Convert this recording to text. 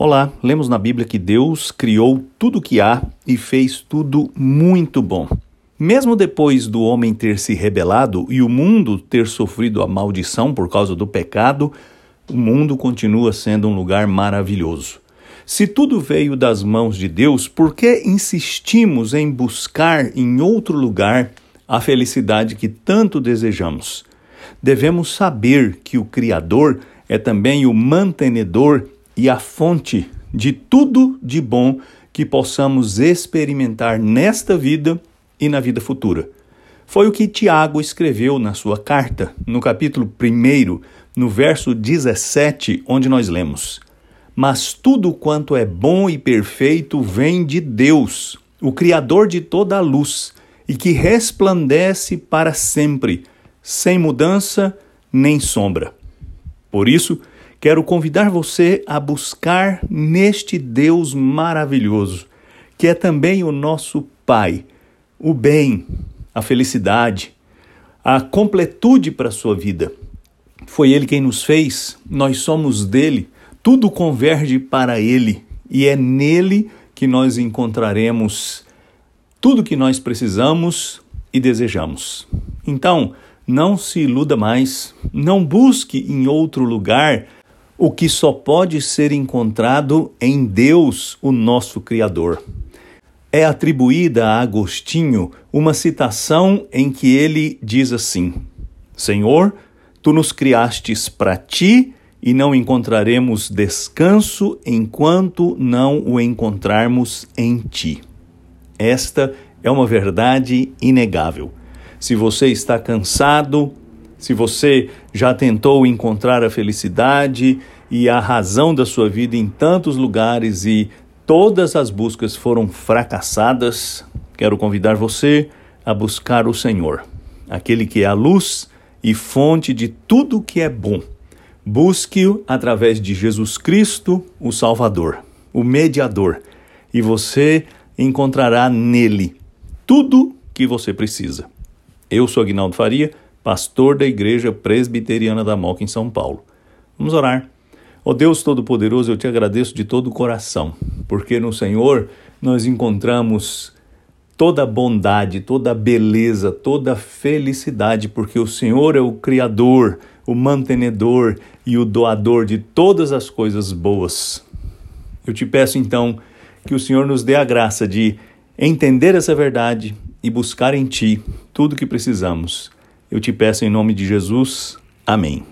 Olá, lemos na Bíblia que Deus criou tudo o que há e fez tudo muito bom. Mesmo depois do homem ter se rebelado e o mundo ter sofrido a maldição por causa do pecado, o mundo continua sendo um lugar maravilhoso. Se tudo veio das mãos de Deus, por que insistimos em buscar em outro lugar a felicidade que tanto desejamos? Devemos saber que o Criador é também o mantenedor e a fonte de tudo de bom que possamos experimentar nesta vida e na vida futura. Foi o que Tiago escreveu na sua carta, no capítulo 1, no verso 17, onde nós lemos: Mas tudo quanto é bom e perfeito vem de Deus, o Criador de toda a luz, e que resplandece para sempre, sem mudança nem sombra. Por isso, quero convidar você a buscar neste Deus maravilhoso, que é também o nosso Pai, o bem, a felicidade, a completude para a sua vida. Foi Ele quem nos fez, nós somos dele, tudo converge para Ele e é nele que nós encontraremos tudo que nós precisamos e desejamos. Então, não se iluda mais, não busque em outro lugar o que só pode ser encontrado em Deus, o nosso Criador. É atribuída a Agostinho uma citação em que ele diz assim: Senhor, tu nos criastes para ti e não encontraremos descanso enquanto não o encontrarmos em ti. Esta é uma verdade inegável. Se você está cansado, se você já tentou encontrar a felicidade e a razão da sua vida em tantos lugares e todas as buscas foram fracassadas, quero convidar você a buscar o Senhor, aquele que é a luz e fonte de tudo que é bom. Busque-o através de Jesus Cristo, o Salvador, o mediador, e você encontrará nele tudo que você precisa. Eu sou Aguinaldo Faria pastor da Igreja Presbiteriana da Moca em São Paulo. Vamos orar. Ó oh Deus Todo-Poderoso, eu te agradeço de todo o coração, porque no Senhor nós encontramos toda a bondade, toda a beleza, toda a felicidade, porque o Senhor é o Criador, o mantenedor e o doador de todas as coisas boas. Eu te peço então que o Senhor nos dê a graça de entender essa verdade e buscar em Ti tudo o que precisamos eu te peço em nome de Jesus. Amém.